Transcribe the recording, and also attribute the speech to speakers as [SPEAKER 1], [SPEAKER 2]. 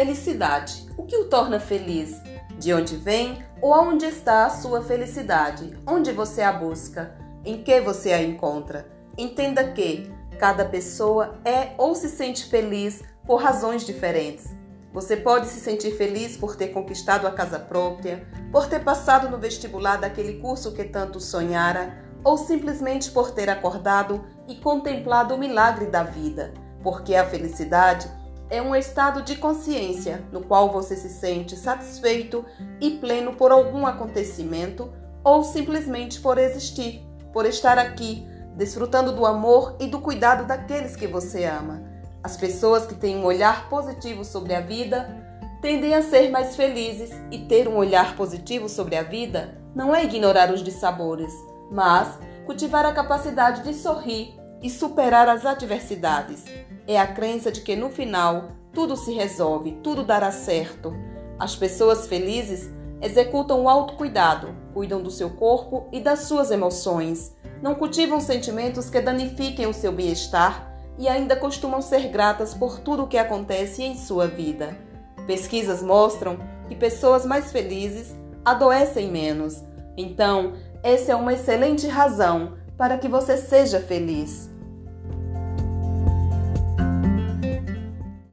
[SPEAKER 1] Felicidade. O que o torna feliz? De onde vem ou aonde está a sua felicidade? Onde você a busca? Em que você a encontra? Entenda que cada pessoa é ou se sente feliz por razões diferentes. Você pode se sentir feliz por ter conquistado a casa própria, por ter passado no vestibular daquele curso que tanto sonhara, ou simplesmente por ter acordado e contemplado o milagre da vida, porque a felicidade é um estado de consciência no qual você se sente satisfeito e pleno por algum acontecimento ou simplesmente por existir, por estar aqui, desfrutando do amor e do cuidado daqueles que você ama. As pessoas que têm um olhar positivo sobre a vida tendem a ser mais felizes e ter um olhar positivo sobre a vida não é ignorar os dissabores, mas cultivar a capacidade de sorrir e superar as adversidades. É a crença de que no final tudo se resolve, tudo dará certo. As pessoas felizes executam o autocuidado, cuidam do seu corpo e das suas emoções, não cultivam sentimentos que danifiquem o seu bem-estar e ainda costumam ser gratas por tudo o que acontece em sua vida. Pesquisas mostram que pessoas mais felizes adoecem menos. Então, essa é uma excelente razão para que você seja feliz.